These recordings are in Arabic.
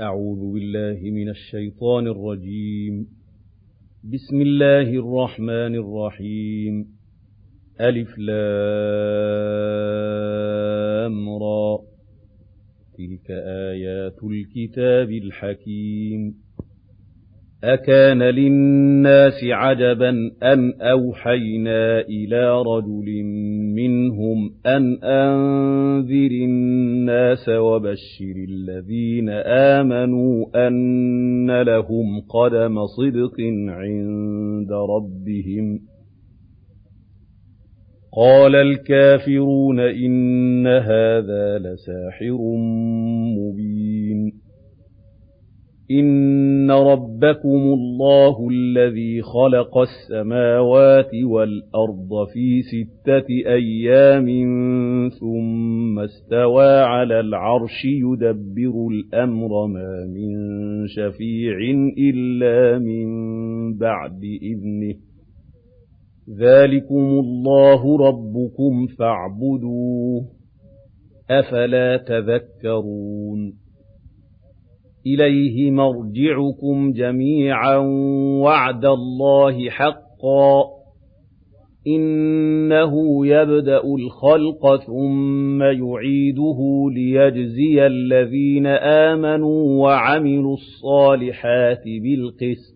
أعوذ بالله من الشيطان الرجيم. بسم الله الرحمن الرحيم. ألف لام را. تلك آيات الكتاب الحكيم. أكان للناس عجبا أن أوحينا إلى رجل منهم أن أنذر الناس وبشر الذين آمنوا أن لهم قدم صدق عند ربهم. قال الكافرون إن هذا لساحر مبين. إِنَّ رَبَّكُمُ اللَّهُ الَّذِي خَلَقَ السَّمَاوَاتِ وَالْأَرْضَ فِي سِتَّةِ أَيَّامٍ ثُمَّ اسْتَوَىٰ عَلَى الْعَرْشِ يُدَبِّرُ الْأَمْرَ مَا مِن شَفِيعٍ إِلَّا مِن بَعْدِ إِذْنِهِ ۚ ذَٰلِكُمُ اللَّهُ رَبُّكُمْ فَاعْبُدُوهُ ۚ أَفَلَا تَذَكَّرُونَ إِلَيْهِ مَرْجِعُكُمْ جَمِيعًا وَعْدَ اللَّهِ حَقًّا ۚ إِنَّهُ يَبْدَأُ الْخَلْقَ ثُمَّ يُعِيدُهُ لِيَجْزِيَ الَّذِينَ آمَنُوا وَعَمِلُوا الصَّالِحَاتِ بِالْقِسْطِ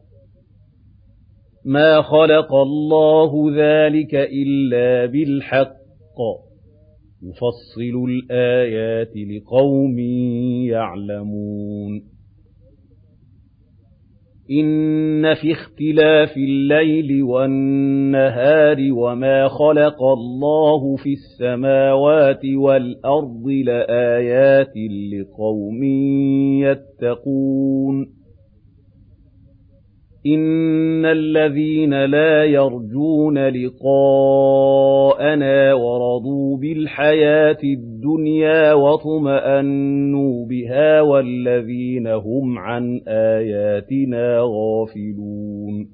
مَا خَلَقَ اللَّهُ ذَٰلِكَ إِلَّا بِالْحَقِّ ۚ. يُفَصِّلُ الْآيَاتِ لِقَوْمٍ يَعْلَمُونَ. إِنَّ فِي اخْتِلَافِ اللَّيْلِ وَالنَّهَارِ وَمَا خَلَقَ اللَّهُ فِي السَّمَاوَاتِ وَالْأَرْضِ لَآيَاتٍ لِقَوْمٍ يَتَّقُونَ. إِنَّ الَّذِينَ لَا يَرْجُونَ لِقَاءَنَا وَرَضُوا بِالْحَيَاةِ الدُّنْيَا وَاطْمَأَنُّوا بِهَا وَالَّذِينَ هُمْ عَنْ آيَاتِنَا غَافِلُونَ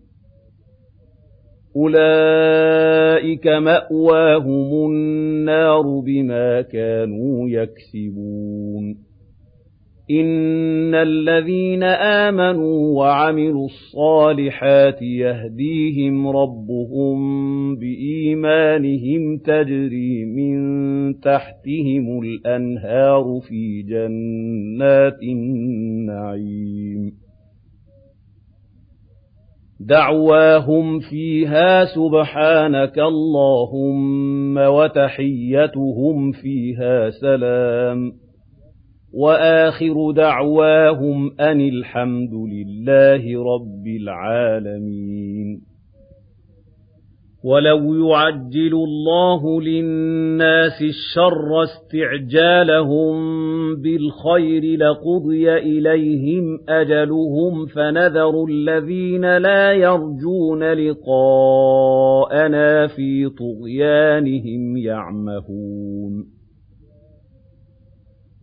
أُولَٰئِكَ مَأْوَاهُمُ النَّارُ بِمَا كَانُوا يَكْسِبُونَ إِنَّ الَّذِينَ آمَنُوا وَعَمِلُوا الصَّالِحَاتِ يَهْدِيهِمْ رَبُّهُم بِإِيمَانِهِمْ تَجْرِي مِن تَحْتِهِمُ الْأَنْهَارُ فِي جَنَّاتِ النَّعِيمِ دَعْوَاهُمْ فِيهَا سُبْحَانَكَ اللَّهُمَّ وَتَحِيَّتُهُمْ فِيهَا سَلَامٌ وَآخِرُ دَعْوَاهُمْ أَنِ الْحَمْدُ لِلَّهِ رَبِّ الْعَالَمِينَ. وَلَوْ يُعَجِّلُ اللَّهُ لِلنَّاسِ الشَّرَّ اسْتِعْجَالَهُم بِالْخَيْرِ لَقُضِيَ إِلَيْهِمْ أَجَلُهُمْ فَنَذَرُ الَّذِينَ لَا يَرْجُونَ لِقَاءَنَا فِي طُغْيَانِهِمْ يَعْمَهُونَ.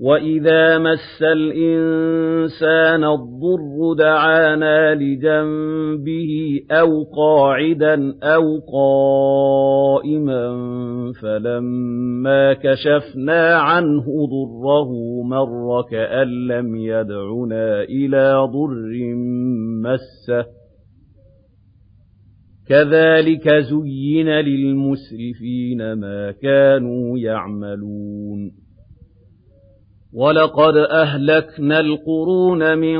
وَإِذَا مَسَّ الْإِنسَانَ الضُّرُّ دَعَانَا لِجَنبِهِ أَوْ قَاعِدًا أَوْ قَائِمًا فَلَمَّا كَشَفْنَا عَنْهُ ضُرَّهُ مَرَّ كَأَن لَّمْ يَدْعُنَا إِلَىٰ ضُرٍّ مَّسَّهُ كَذَٰلِكَ زُيِّنَ لِلْمُسْرِفِينَ مَا كَانُوا يَعْمَلُونَ وَلَقَدْ أَهْلَكْنَا الْقُرُونَ مِن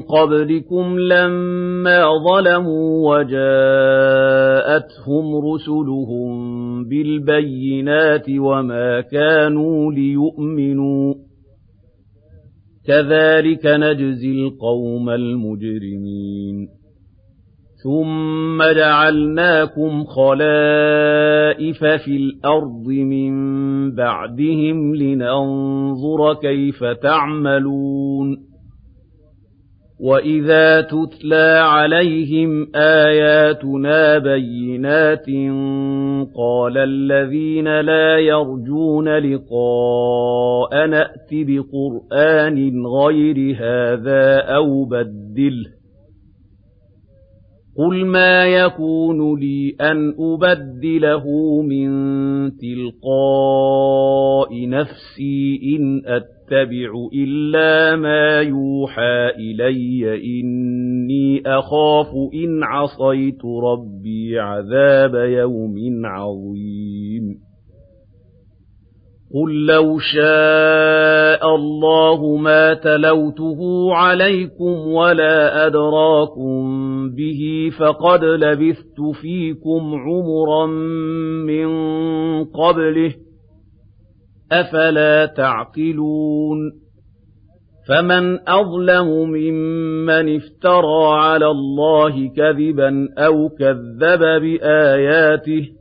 قَبْلِكُمْ لَمَّا ظَلَمُوا وَجَاءَتْهُمْ رُسُلُهُم بِالْبَيِّنَاتِ وَمَا كَانُوا لِيُؤْمِنُوا ۚ كَذَٰلِكَ نَجْزِي الْقَوْمَ الْمُجْرِمِينَ ثُمَّ جَعَلْنَاكُمْ خَلَائِفَ فِي الْأَرْضِ مِن بَعْدِهِمْ لِنَنظُرَ كَيْفَ تَعْمَلُونَ وَإِذَا تُتْلَىٰ عَلَيْهِمْ آيَاتُنَا بَيِّنَاتٍ قَالَ الَّذِينَ لَا يَرْجُونَ لِقَاءَنَا ائْتِ بِقُرْآنٍ غَيْرِ هَٰذَا أَوْ بَدِّلْهُ ۚ قُلْ مَا يَكُونُ لِي أَنْ أُبَدِّلَهُ مِن تِلْقَاءِ نَفْسِي إِنْ أَتَّبِعُ إِلَّا مَا يُوحَىٰ إِلَيَّ ۖ إِنِّي أَخَافُ إِنْ عَصَيْتُ رَبِّي عَذَابَ يَوْمٍ عَظِيمٍ قُل لَّوْ شَاءَ اللَّهُ مَا تَلَوْتُهُ عَلَيْكُمْ وَلَا أَدْرَاكُم بِهِ فَقَدْ لَبِثْتُ فِيكُمْ عُمُرًا مِّن قَبْلِهِ ۚ أَفَلَا تَعْقِلُونَ فَمَنْ أَظْلَمُ مِمَّنِ افْتَرَىٰ عَلَى اللَّهِ كَذِبًا أَوْ كَذَّبَ بِآيَاتِهِ ۚ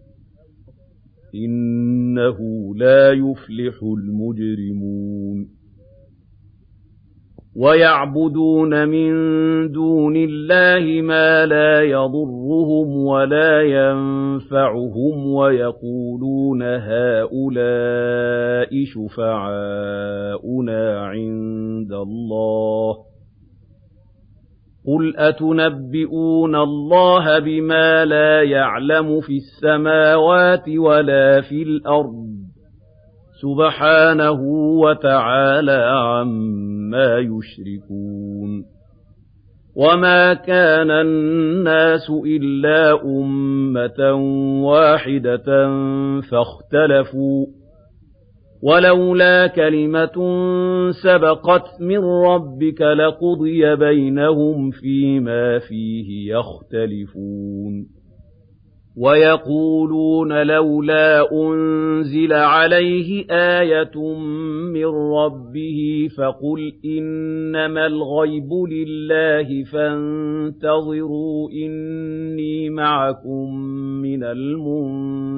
إِنَّهُ لَا يُفْلِحُ الْمُجْرِمُونَ. وَيَعْبُدُونَ مِن دُونِ اللَّهِ مَا لَا يَضُرُّهُمْ وَلَا يَنفَعُهُمْ وَيَقُولُونَ هَٰؤُلَاءِ شُفَعَاؤُنَا عِندَ اللَّهِ ۚ. قُلْ أَتُنَبِّئُونَ اللَّهَ بِمَا لَا يَعْلَمُ فِي السَّمَاوَاتِ وَلَا فِي الْأَرْضِ ۚ سُبْحَانَهُ وَتَعَالَىٰ عَمَّا يُشْرِكُونَ وَمَا كَانَ النَّاسُ إِلَّا أُمَّةً وَاحِدَةً فَاخْتَلَفُوا ۚ وَلَوْلَا كَلِمَةٌ سَبَقَتْ مِن رَّبِّكَ لَقُضِيَ بَيْنَهُمْ فِيمَا فِيهِ يَخْتَلِفُونَ. وَيَقُولُونَ لَوْلَا أُنزِلَ عَلَيْهِ آيَةٌ مِّن رَّبِّهِ ۖ فَقُلْ إِنَّمَا الْغَيْبُ لِلَّهِ فَانتَظِرُوا إِنِّي مَعَكُم مِّنَ الْمُنتَظِرِينَ.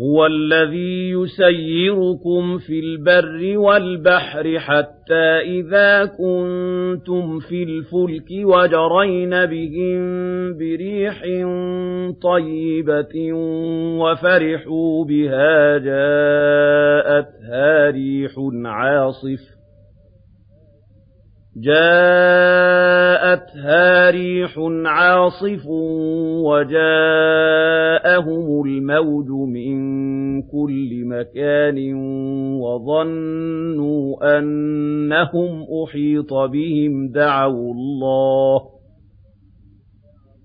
هُوَ الَّذِي يُسَيِّرُكُمْ فِي الْبَرِّ وَالْبَحْرِ حَتَّىٰ إِذَا كُنتُمْ فِي الْفُلْكِ وَجَرَيْنَ بِهِم بِرِيحٍ طَيِّبَةٍ وَفَرِحُوا بِهَا جَاءَتْهَا رِيحٌ عَاصِفٌ جاءتها ريح عاصف وجاءهم الموج من كل مكان وظنوا أنهم أحيط بهم دعوا الله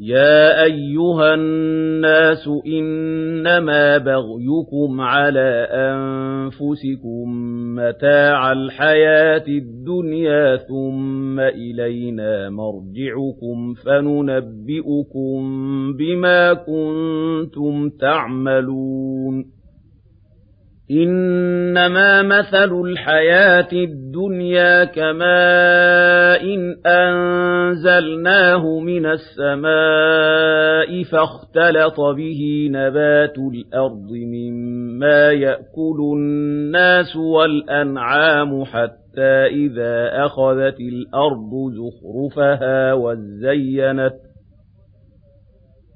يَا أَيُّهَا النَّاسُ إِنَّمَا بَغْيُكُمْ عَلَىٰ أَنفُسِكُم مَّتَاعَ الْحَيَاةِ الدُّنْيَا ثُمَّ إِلَيْنَا مَرْجِعُكُمْ فَنُنَبِّئُكُم بِمَا كُنتُمْ تَعْمَلُونَ إِنَّمَا مَثَلُ الْحَيَاةِ الدُّنْيَا كَمَاءٍ أَنزَلْنَاهُ مِنَ السَّمَاءِ فَاخْتَلَطَ بِهِ نَبَاتُ الْأَرْضِ مِمَّا يَأْكُلُ النَّاسُ وَالْأَنْعَامُ حَتَّىٰ إِذَا أَخَذَتِ الْأَرْضُ زُخْرُفَهَا وَازَّيَّنَتْ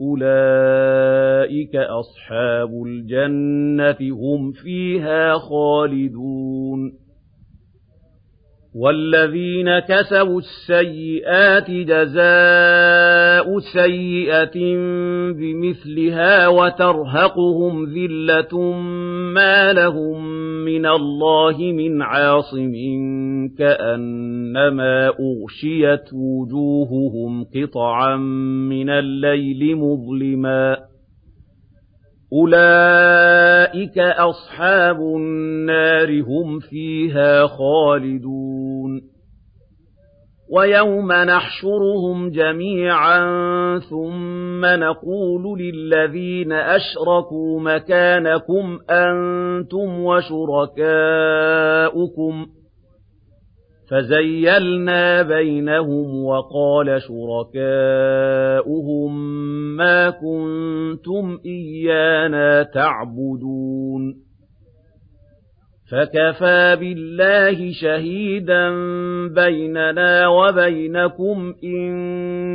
أولئك أصحاب الجنة هم فيها خالدون وَالَّذِينَ كَسَبُوا السَّيِّئَاتِ جَزَاءُ سَيِّئَةٍ بِمِثْلِهَا وَتَرْهَقُهُمْ ذِلَّةٌ مَّا لَهُم مِّنَ اللَّهِ مِنْ عَاصِمٍ كَأَنَّمَا أُغْشِيَتْ وُجُوهُهُمْ قِطَعًا مِّنَ اللَّيْلِ مُظْلِمًا. أُولَٰئِكَ أَصْحَابُ النَّارِ هُمْ فِيهَا خَالِدُونَ. وَيَوْمَ نَحْشُرُهُمْ جَمِيعًا ثُمَّ نَقُولُ لِلَّذِينَ أَشْرَكُوا مَكَانَكُمْ أَنتُمْ وَشُرَكَاؤُكُمْ. فَزَيَّلْنَا بَيْنَهُمْ وَقَالَ شُرَكَاؤُهُم مَّا كُنتُمْ إِيَّانَا تَعْبُدُونَ. فَكَفَىٰ بِاللَّهِ شَهِيدًا بَيْنَنَا وَبَيْنَكُمْ إِن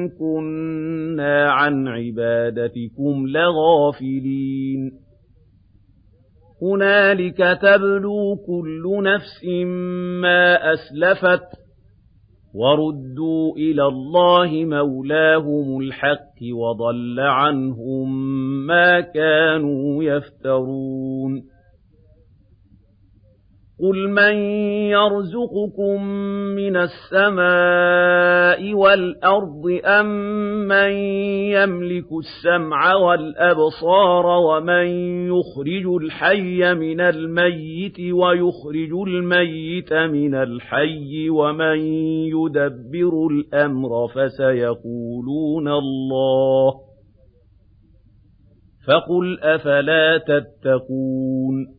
كُنَّا عَنْ عِبَادَتِكُمْ لَغَافِلِينَ. هُنَالِكَ تَبْلُو كُلُّ نَفْسٍ مَّا أَسْلَفَتْ وَرُدُّوا إِلَى اللَّهِ مَوْلَاهُمُ الْحَقِّ وَضَلَّ عَنْهُم مَّا كَانُوا يَفْتَرُونَ قُلْ مَن يَرْزُقُكُم مِّنَ السَّمَاءِ وَالْأَرْضِ أَمَّن يَمْلِكُ السَّمْعَ وَالْأَبْصَارَ وَمَن يُخْرِجُ الْحَيَّ مِنَ الْمَيِّتِ وَيُخْرِجُ الْمَيِّتَ مِنَ الْحَيِّ وَمَن يُدَبِّرُ الْأَمْرَ فَسَيَقُولُونَ اللَّهُ فَقُلْ أَفَلَا تَتَّقُونَ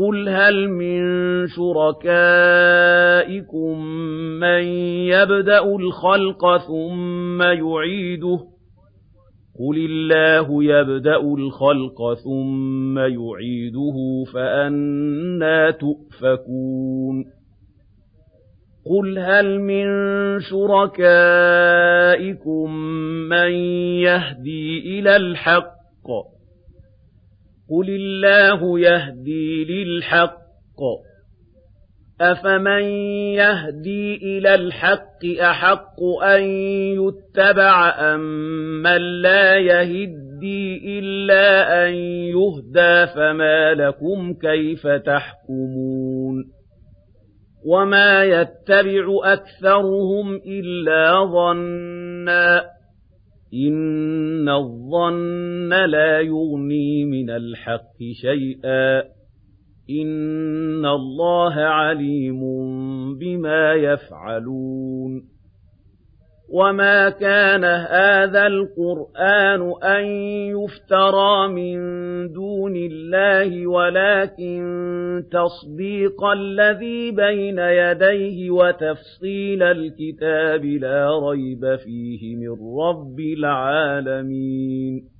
قُلْ هَلْ مِن شُرَكَائِكُم مَّن يَبْدَأُ الْخَلْقَ ثُمَّ يُعِيدُهُ ۚ قُلِ اللَّهُ يَبْدَأُ الْخَلْقَ ثُمَّ يُعِيدُهُ فَأَنَّىٰ تُؤْفَكُونَ قُلْ هَلْ مِن شُرَكَائِكُم مَّن يَهْدِي إِلَى الْحَقِّ قُلِ اللَّهُ يَهْدِي لِلْحَقِّ ۗ أَفَمَن يَهْدِي إِلَى الْحَقِّ أَحَقُّ أَن يُتَّبَعَ أَمَّن لَّا يَهِدِّي إِلَّا أَن يُهْدَىٰ فَمَا لَكُمْ كَيْفَ تَحْكُمُونَ وَمَا يَتَّبِعُ أَكْثَرُهُمْ إِلَّا ظَنًّا إِنَّ الظَّنَّ لَا يُغْنِي مِنَ الْحَقِّ شَيْئًا ۚ إِنَّ اللَّهَ عَلِيمٌ بِمَا يَفْعَلُونَ وَمَا كَانَ هَٰذَا الْقُرْآنُ أَن يُفْتَرَىٰ مِن دُونِ اللَّهِ وَلَٰكِن تَصْدِيقَ الَّذِي بَيْنَ يَدَيْهِ وَتَفْصِيلَ الْكِتَابِ لَا رَيْبَ فِيهِ مِن رَّبِّ الْعَالَمِينَ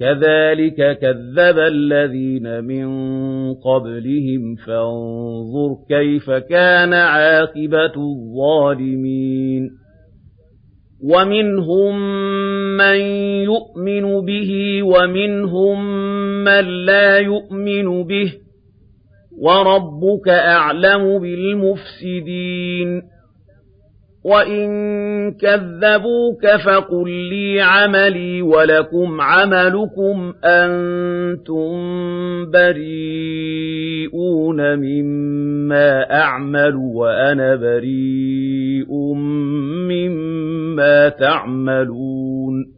كَذَٰلِكَ كَذَّبَ الَّذِينَ مِن قَبْلِهِمْ فَانظُرْ كَيْفَ كَانَ عَاقِبَةُ الظَّالِمِينَ وَمِنْهُم مَّن يُؤْمِنُ بِهِ وَمِنْهُم مَّن لَّا يُؤْمِنُ بِهِ ۚ وَرَبُّكَ أَعْلَمُ بِالْمُفْسِدِينَ وَإِن كَذَّبُوكَ فَقُل لِّي عَمَلِي وَلَكُمْ عَمَلُكُمْ أَنتُم بَرِيئُونَ مِمَّا أَعْمَلُ وَأَنَا بَرِيءٌ مِّمَّا تَعْمَلُونَ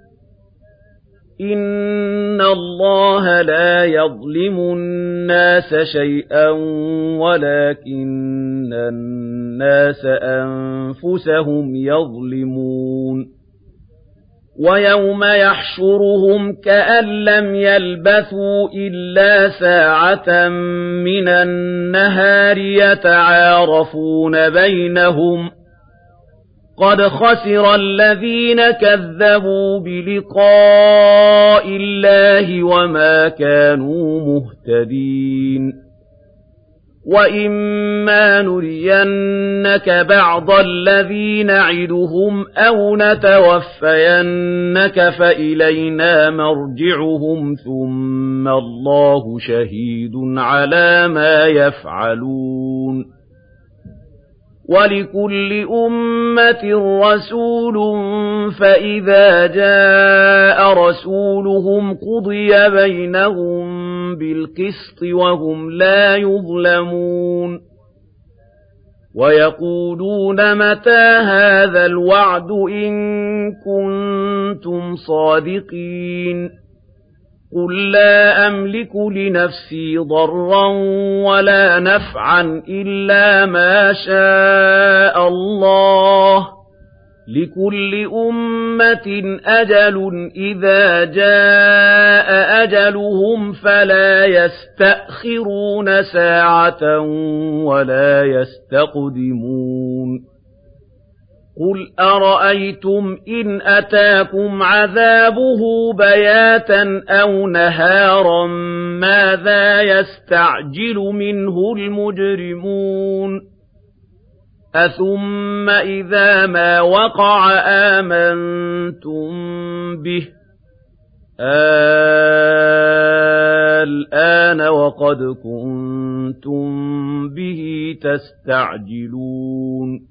إِنَّ اللَّهَ لَا يَظْلِمُ النَّاسَ شَيْئًا وَلَٰكِنَّ النَّاسَ أَنفُسَهُمْ يَظْلِمُونَ وَيَوْمَ يَحْشُرُهُمْ كَأَن لَّمْ يَلْبَثُوا إِلَّا سَاعَةً مِّنَ النَّهَارِ يَتَعَارَفُونَ بَيْنَهُمْ ۚ قَدْ خَسِرَ الَّذِينَ كَذَّبُوا بِلِقَاءِ اللَّهِ وَمَا كَانُوا مُهْتَدِينَ وَإِمَّا نُرِيَنَّكَ بَعْضَ الَّذِي نَعِدُهُمْ أَوْ نَتَوَفَّيَنَّكَ فَإِلَيْنَا مَرْجِعُهُمْ ثُمَّ اللَّهُ شَهِيدٌ عَلَىٰ مَا يَفْعَلُونَ وَلِكُلِّ أُمَّةٍ رَّسُولٌ فَإِذَا جَاءَ رَسُولُهُمْ قُضِيَ بَيْنَهُم بِالْقِسْطِ وَهُمْ لَا يُظْلَمُونَ. وَيَقُولُونَ مَتَىٰ هَٰذَا الْوَعْدُ إِن كُنتُمْ صَادِقِينَ. قُل لَّا أَمْلِكُ لِنَفْسِي ضَرًّا وَلَا نَفْعًا إِلَّا مَا شَاءَ اللَّهُ ۗ لِكُلِّ أُمَّةٍ أَجَلٌ ۖ إِذَا جَاءَ أَجَلُهُمْ فَلَا يَسْتَأْخِرُونَ سَاعَةً ۖ وَلَا يَسْتَقْدِمُونَ قُلْ أَرَأَيْتُمْ إِنْ أَتَاكُمْ عَذَابُهُ بَيَاتًا أَوْ نَهَارًا مَاذَا يَسْتَعْجِلُ مِنْهُ الْمُجْرِمُونَ أَثُمَّ إِذَا مَا وَقَعَ آمَنتُم بِهِ الْآنَ وَقَدْ كُنتُم بِهِ تَسْتَعْجِلُونَ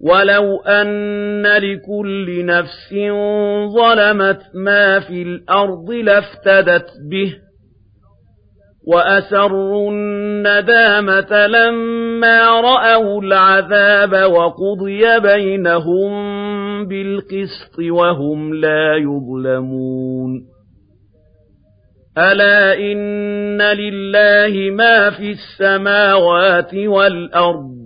وَلَوْ أَنَّ لِكُلِّ نَفْسٍ ظَلَمَتْ مَا فِي الْأَرْضِ لَافْتَدَتْ بِهِ ۗ وَأَسَرُّوا النَّدَامَةَ لَمَّا رَأَوُا الْعَذَابَ وَقُضِيَ بَيْنَهُم بِالْقِسْطِ وَهُمْ لَا يُظْلَمُونَ أَلَا إِنَّ لِلَّهِ مَا فِي السَّمَاوَاتِ وَالْأَرْضِ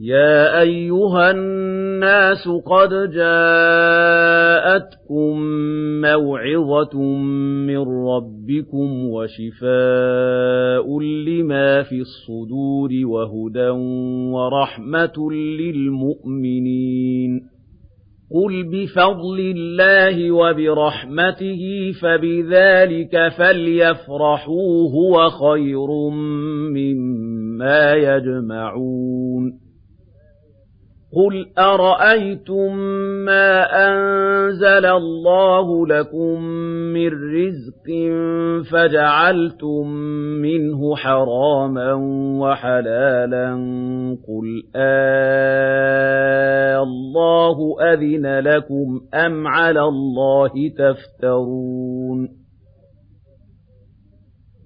يَا أَيُّهَا النَّاسُ قَدْ جَاءَتْكُم مَّوْعِظَةٌ مِّن رَّبِّكُمْ وَشِفَاءٌ لِّمَا فِي الصُّدُورِ وَهُدًى وَرَحْمَةٌ لِّلْمُؤْمِنِينَ قُلْ بِفَضْلِ اللَّهِ وَبِرَحْمَتِهِ فَبِذَلِكَ فَلْيَفْرَحُوا هُوَ خَيْرٌ مِّمَّا يَجْمَعُونَ قُلْ أَرَأَيْتُم مَّا أَنزَلَ اللَّهُ لَكُم مِّن رِّزْقٍ فَجَعَلْتُم مِّنْهُ حَرَامًا وَحَلَالًا قُلْ آللَّهُ أَذِنَ لَكُمْ أَمْ عَلَى اللَّهِ تَفْتَرُونَ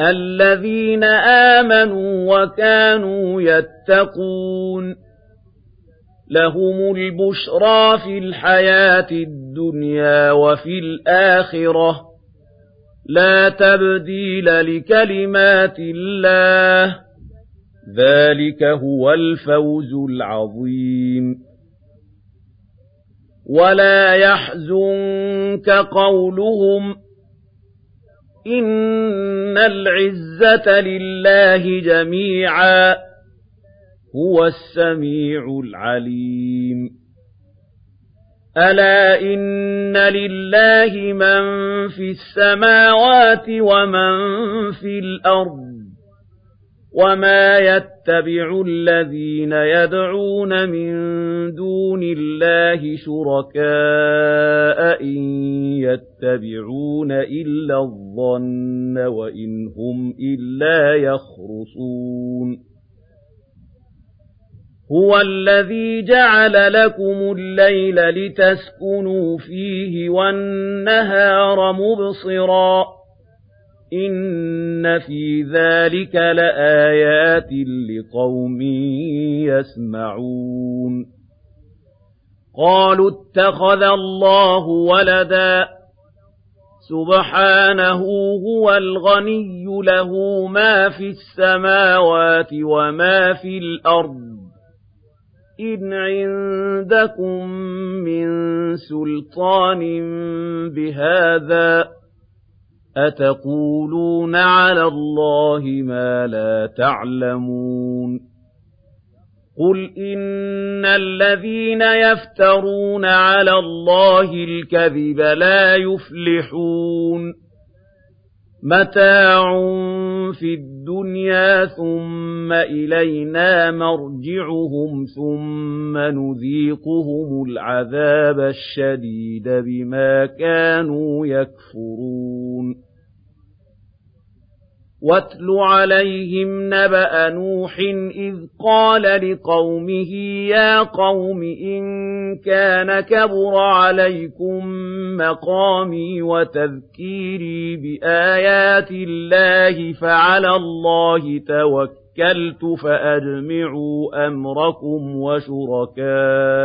الَّذِينَ آمَنُوا وَكَانُوا يَتَّقُونَ لَهُمُ الْبُشْرَىٰ فِي الْحَيَاةِ الدُّنْيَا وَفِي الْآخِرَةِ ۚ لَا تَبْدِيلَ لِكَلِمَاتِ اللَّهِ ۚ ذَٰلِكَ هُوَ الْفَوْزُ الْعَظِيمُ وَلَا يَحْزُنكَ قَوْلُهُمْ إِنَّ الْعِزَّةَ لِلَّهِ جَمِيعًا ۚ هُوَ السَّمِيعُ الْعَلِيمُ أَلَا إِنَّ لِلَّهِ مَن فِي السَّمَاوَاتِ وَمَن فِي الْأَرْضِ وَمَا يَتَّبِعُ الَّذِينَ يَدْعُونَ مِن دُونِ اللَّهِ شُرَكَاءَ إِن يَتَّبِعُونَ إِلَّا الظَّنَّ وَإِنْ هُمْ إِلَّا يَخْرُصُونَ هُوَ الَّذِي جَعَلَ لَكُمُ اللَّيْلَ لِتَسْكُنُوا فِيهِ وَالنَّهَارَ مُبْصِرًا إِنَّ فِي ذَلِكَ لَآيَاتٍ لِقَوْمٍ يَسْمَعُونَ قَالُوا اتَّخَذَ اللَّهُ وَلَدًا سُبْحَانَهُ هُوَ الْغَنِيُّ لَهُ مَا فِي السَّمَاوَاتِ وَمَا فِي الْأَرْضِ إِنْ عِندَكُم مِّن سُلْطَانٍ بِهَٰذَا أَتَقُولُونَ عَلَى اللَّهِ مَا لَا تَعْلَمُونَ قُلْ إِنَّ الَّذِينَ يَفْتَرُونَ عَلَى اللَّهِ الْكَذِبَ لَا يُفْلِحُونَ مَتَاعٌ فِي الدُّنْيَا ثُمَّ إِلَيْنَا مَرْجِعُهُمْ ثُمَّ نُذِيقُهُمُ الْعَذَابَ الشَّدِيدَ بِمَا كَانُوا يَكْفُرُونَ وَاتْلُ عَلَيْهِمْ نَبَأَ نُوحٍ إِذْ قَالَ لِقَوْمِهِ يَا قَوْمِ إِن كَانَ كَبُرَ عَلَيْكُم مَّقَامِي وَتَذْكِيرِي بِآيَاتِ اللَّهِ فَعَلَى اللَّهِ تَوَكَّلْتُ فَأَجْمِعُوا أَمْرَكُمْ وَشُرَكَاءَكُمْ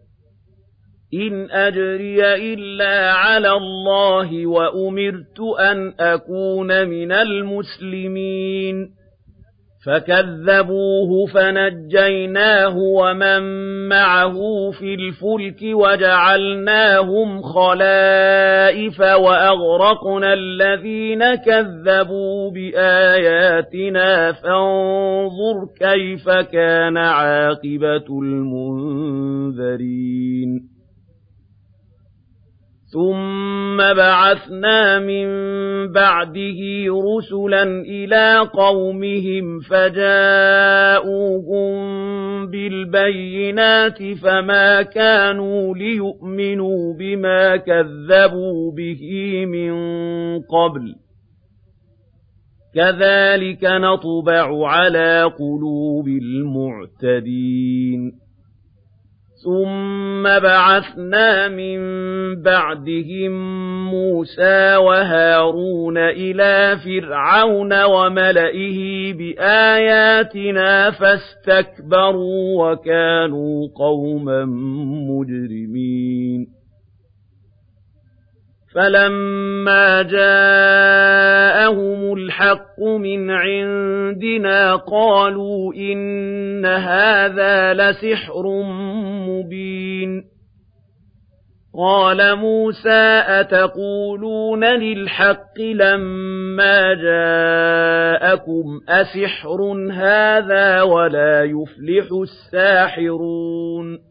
إِنْ أَجْرِيَ إِلَّا عَلَى اللَّهِ وَأُمِرْتُ أَنْ أَكُونَ مِنَ الْمُسْلِمِينَ. فَكَذَّبُوهُ فَنَجَّيْنَاهُ وَمَن مَّعَهُ فِي الْفُلْكِ وَجَعَلْنَاهُمْ خَلَائِفَ وَأَغْرَقْنَا الَّذِينَ كَذَّبُوا بِآيَاتِنَا. فَانظُرْ كَيْفَ كَانَ عَاقِبَةُ الْمُنذَرِينَ. ثُمَّ بَعَثْنَا مِن بَعْدِهِ رُسُلًا إِلَىٰ قَوْمِهِمْ فَجَاءُوهُم بِالْبَيِّنَاتِ فَمَا كَانُوا لِيُؤْمِنُوا بِمَا كَذَّبُوا بِهِ مِن قَبْلُ ۚ كَذَٰلِكَ نَطْبَعُ عَلَىٰ قُلُوبِ الْمُعْتَدِينَ ثُمَّ بَعَثْنَا مِن بَعْدِهِم مُّوسَىٰ وَهَارُونَ إِلَىٰ فِرْعَوْنَ وَمَلَئِهِ بِآيَاتِنَا فَاسْتَكْبَرُوا وَكَانُوا قَوْمًا مُّجْرِمِينَ فَلَمَّا جَاءَهُمُ الْحَقُّ مِنْ عِندِنَا قَالُوا إِنَّ هَٰذَا لَسِحْرٌ مُّبِينٌ قَالَ مُوسَىٰ أَتَقُولُونَ لِلْحَقِّ لَمَّا جَاءَكُمْ ۖ أَسِحْرٌ هَٰذَا وَلَا يُفْلِحُ السَّاحِرُونَ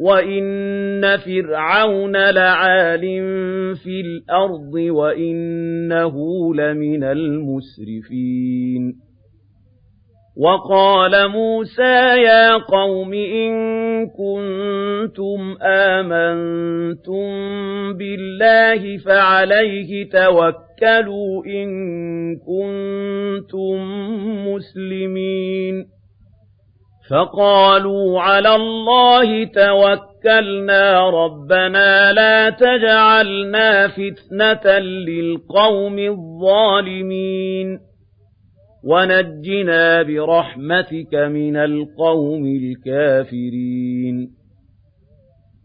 وَإِنَّ فِرْعَوْنَ لَعَالٍ فِي الْأَرْضِ وَإِنَّهُ لَمِنَ الْمُسْرِفِينَ وَقَالَ مُوسَىٰ يَا قَوْمِ إِن كُنتُمْ آمَنتُم بِاللَّهِ فَعَلَيْهِ تَوَكَّلُوا إِن كُنتُم مُّسْلِمِينَ فَقَالُوا عَلَى اللَّهِ تَوَكَّلْنَا رَبَّنَا لَا تَجْعَلْنَا فِتْنَةً لِّلْقَوْمِ الظَّالِمِينَ وَنَجِّنَا بِرَحْمَتِكَ مِنَ الْقَوْمِ الْكَافِرِينَ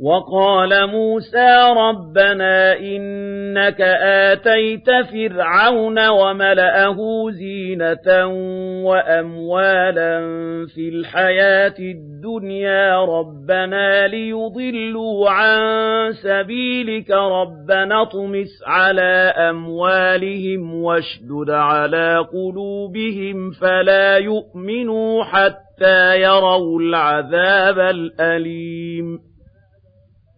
وَقَالَ مُوسَىٰ رَبَّنَا إِنَّكَ آتَيْتَ فِرْعَوْنَ وَمَلَأَهُ زِينَةً وَأَمْوَالًا فِي الْحَيَاةِ الدُّنْيَا. رَبَّنَا لِيُضِلُّوا عَن سَبِيلِكَ. رَبَّنَا اطْمِسْ عَلَىٰ أَمْوَالِهِمْ وَاشْدُدْ عَلَىٰ قُلُوبِهِمْ. فَلَا يُؤْمِنُوا حَتَّىٰ يَرَوُا الْعَذَابَ الْأَلِيمَ.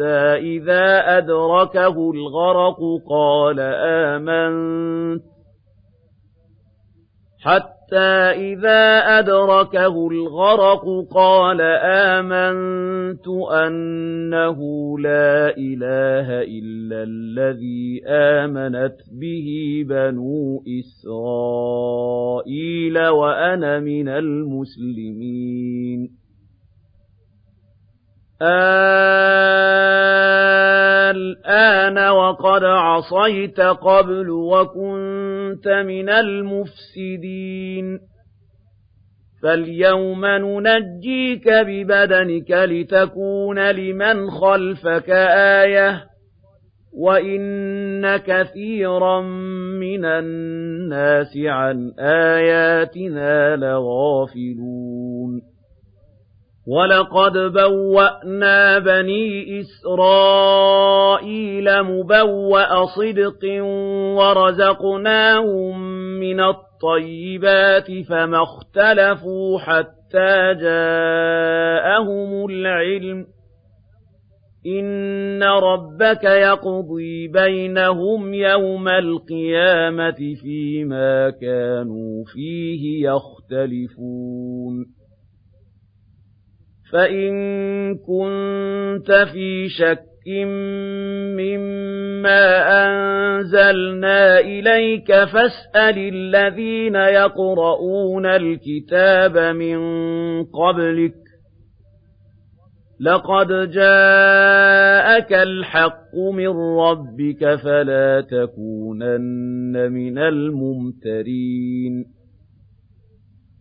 إِذَا أَدْرَكَهُ الْغَرَقُ قَالَ آمَنتُ حَتَّىٰ إِذَا أَدْرَكَهُ الْغَرَقُ قَالَ آمَنتُ أَنَّهُ لَا إِلَٰهَ إِلَّا الَّذِي آمَنَتْ بِهِ بَنُو إِسْرَائِيلَ وَأَنَا مِنَ الْمُسْلِمِينَ الْآنَ وَقَدْ عَصَيْتَ قَبْلُ وَكُنتَ مِنَ الْمُفْسِدِينَ. فَالْيَوْمَ نُنَجِّيكَ بِبَدَنِكَ لِتَكُونَ لِمَنْ خَلْفَكَ آيَةً وَإِنَّ كَثِيرًا مِنَ النَّاسِ عَنْ آيَاتِنَا لَغَافِلُونَ. وَلَقَدْ بَوَّأْنَا بَنِي إِسْرَائِيلَ مُبَوَّأَ صِدْقٍ وَرَزَقْنَاهُم مِّنَ الطَّيِّبَاتِ فَمَا اخْتَلَفُوا حَتَّىٰ جَاءَهُمُ الْعِلْمُ ۚ إِنَّ رَبَّكَ يَقْضِي بَيْنَهُمْ يَوْمَ الْقِيَامَةِ فِيمَا كَانُوا فِيهِ يَخْتَلِفُونَ فَإِن كُنتَ فِي شَكٍّ مِّمَّا أَنزَلْنَا إِلَيْكَ فَاسْأَلِ الَّذِينَ يَقْرَؤُونَ الْكِتَابَ مِن قَبْلِكَ ۚ لَقَدْ جَاءَكَ الْحَقُّ مِن رَّبِّكَ فَلَا تَكُونَنَّ مِنَ الْمُمْتَرِينَ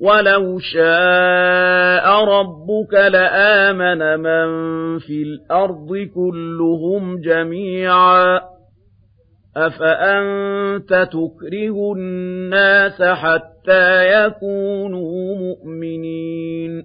وَلَوْ شَاءَ رَبُّكَ لَآمَنَ مَن فِي الْأَرْضِ كُلُّهُمْ جَمِيعًا ۚ أَفَأَنتَ تُكْرِهُ النَّاسَ حَتَّىٰ يَكُونُوا مُؤْمِنِينَ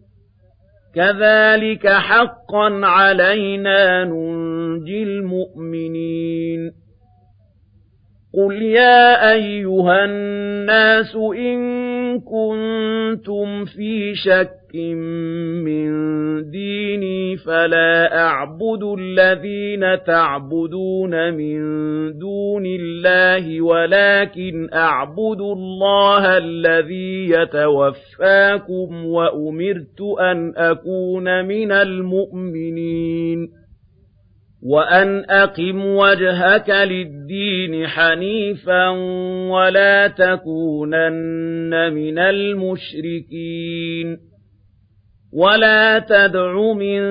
كَذَٰلِكَ حَقًّا عَلَيْنَا نُنجِي الْمُؤْمِنِينَ قُلْ يَا أَيُّهَا النَّاسُ إِن كُنتُمْ فِي شَكٍّ مِّن دِينِي فَلَا أَعْبُدُ الَّذِينَ تَعْبُدُونَ مِن دُونِ اللَّهِ وَلَٰكِنْ أَعْبُدُ اللَّهَ الَّذِي يَتَوَفَّاكُمْ وَأُمِرْتُ أَنْ أَكُونَ مِنَ الْمُؤْمِنِينَ وَأَنْ أَقِمْ وَجْهَكَ لِلدِّينِ حَنِيفًا وَلَا تَكُونَنَّ مِنَ الْمُشْرِكِينَ ولا تدع من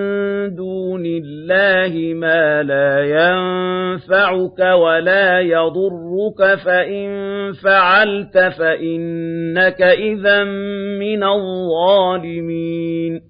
دون الله ما لا ينفعك ولا يضرك فإن فعلت فإنك إذا من الظالمين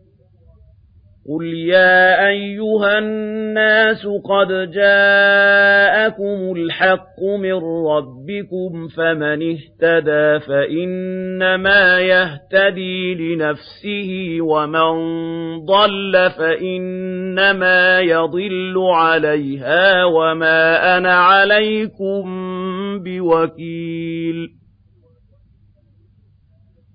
قُلْ يَا أَيُّهَا النَّاسُ قَدْ جَاءَكُمُ الْحَقُّ مِنْ رَبِّكُمْ فَمَنِ اهْتَدَىٰ فَإِنَّمَا يَهْتَدِي لِنَفْسِهِ وَمَنْ ضَلَّ فَإِنَّمَا يَضِلُّ عَلَيْهَا وَمَا أَنَا عَلَيْكُمْ بِوَكِيلٍ